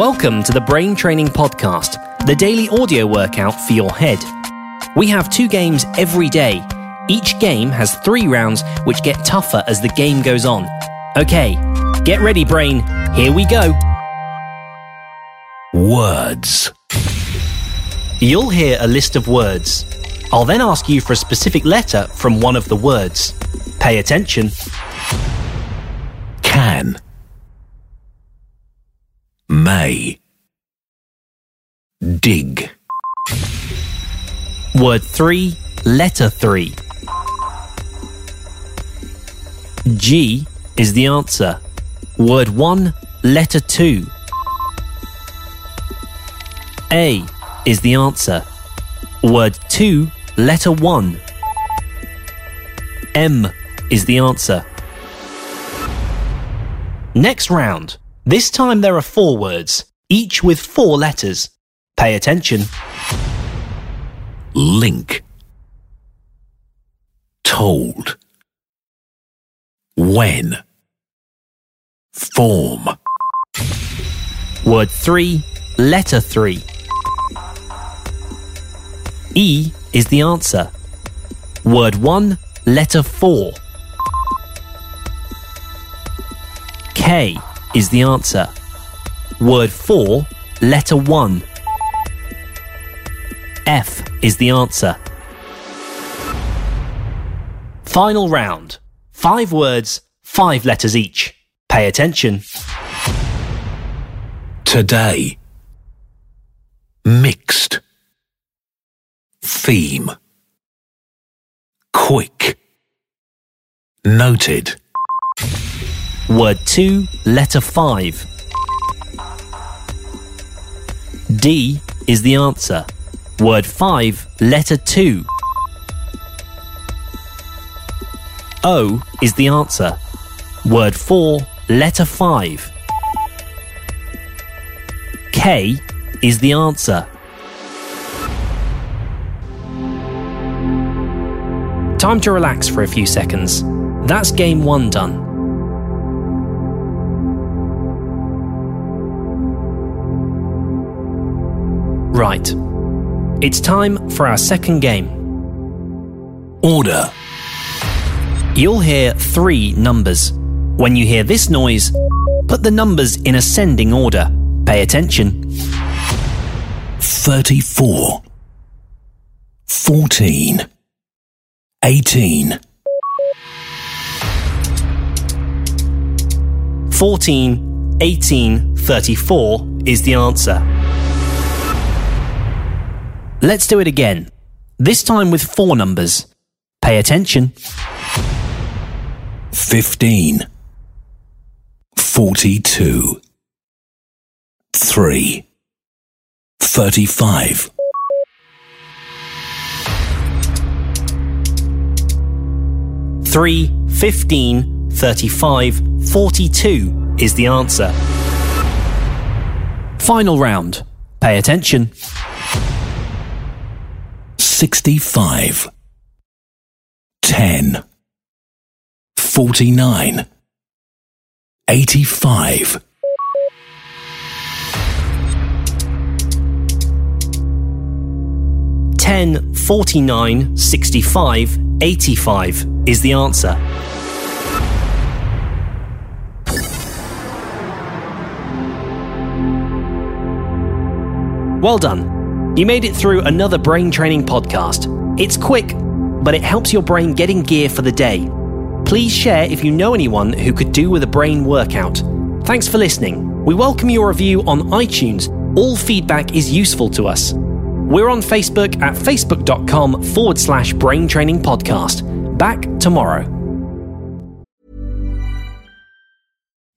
Welcome to the Brain Training Podcast, the daily audio workout for your head. We have two games every day. Each game has three rounds, which get tougher as the game goes on. Okay, get ready, brain. Here we go. Words. You'll hear a list of words. I'll then ask you for a specific letter from one of the words. Pay attention. Can. May. Dig. Word 3, letter 3. G is the answer. Word 1, letter 2. A is the answer. Word 2, letter 1. M is the answer. Next round. This time there are four words, each with four letters. Pay attention. Link. Told. When. Form. Word 3, letter 3. E is the answer. Word 1, letter 4. K is the answer. Word 4, letter 1. F is the answer. Final round. Five words, five letters each. Pay attention. Today. Mixed. Theme. Quick. Noted. Word 2, letter 5. D is the answer. Word 5, letter 2. O is the answer. Word 4, letter 5. K is the answer. Time to relax for a few seconds. That's game one done. Right. It's time for our second game. Order. You'll hear three numbers. When you hear this noise, put the numbers in ascending order. Pay attention. 34. 14. 18. 14, 18, 34 is the answer. Let's do it again. This time with four numbers. Pay attention. 15. 42. 3. 35. Three, 15, 35, 42 is the answer. Final round. Pay attention. 65 10 49 85 10 49 65 85 is the answer. Well done. You made it through another brain training podcast. It's quick, but it helps your brain get in gear for the day. Please share if you know anyone who could do with a brain workout. Thanks for listening. We welcome your review on iTunes. All feedback is useful to us. We're on Facebook at facebook.com forward slash brain training podcast. Back tomorrow.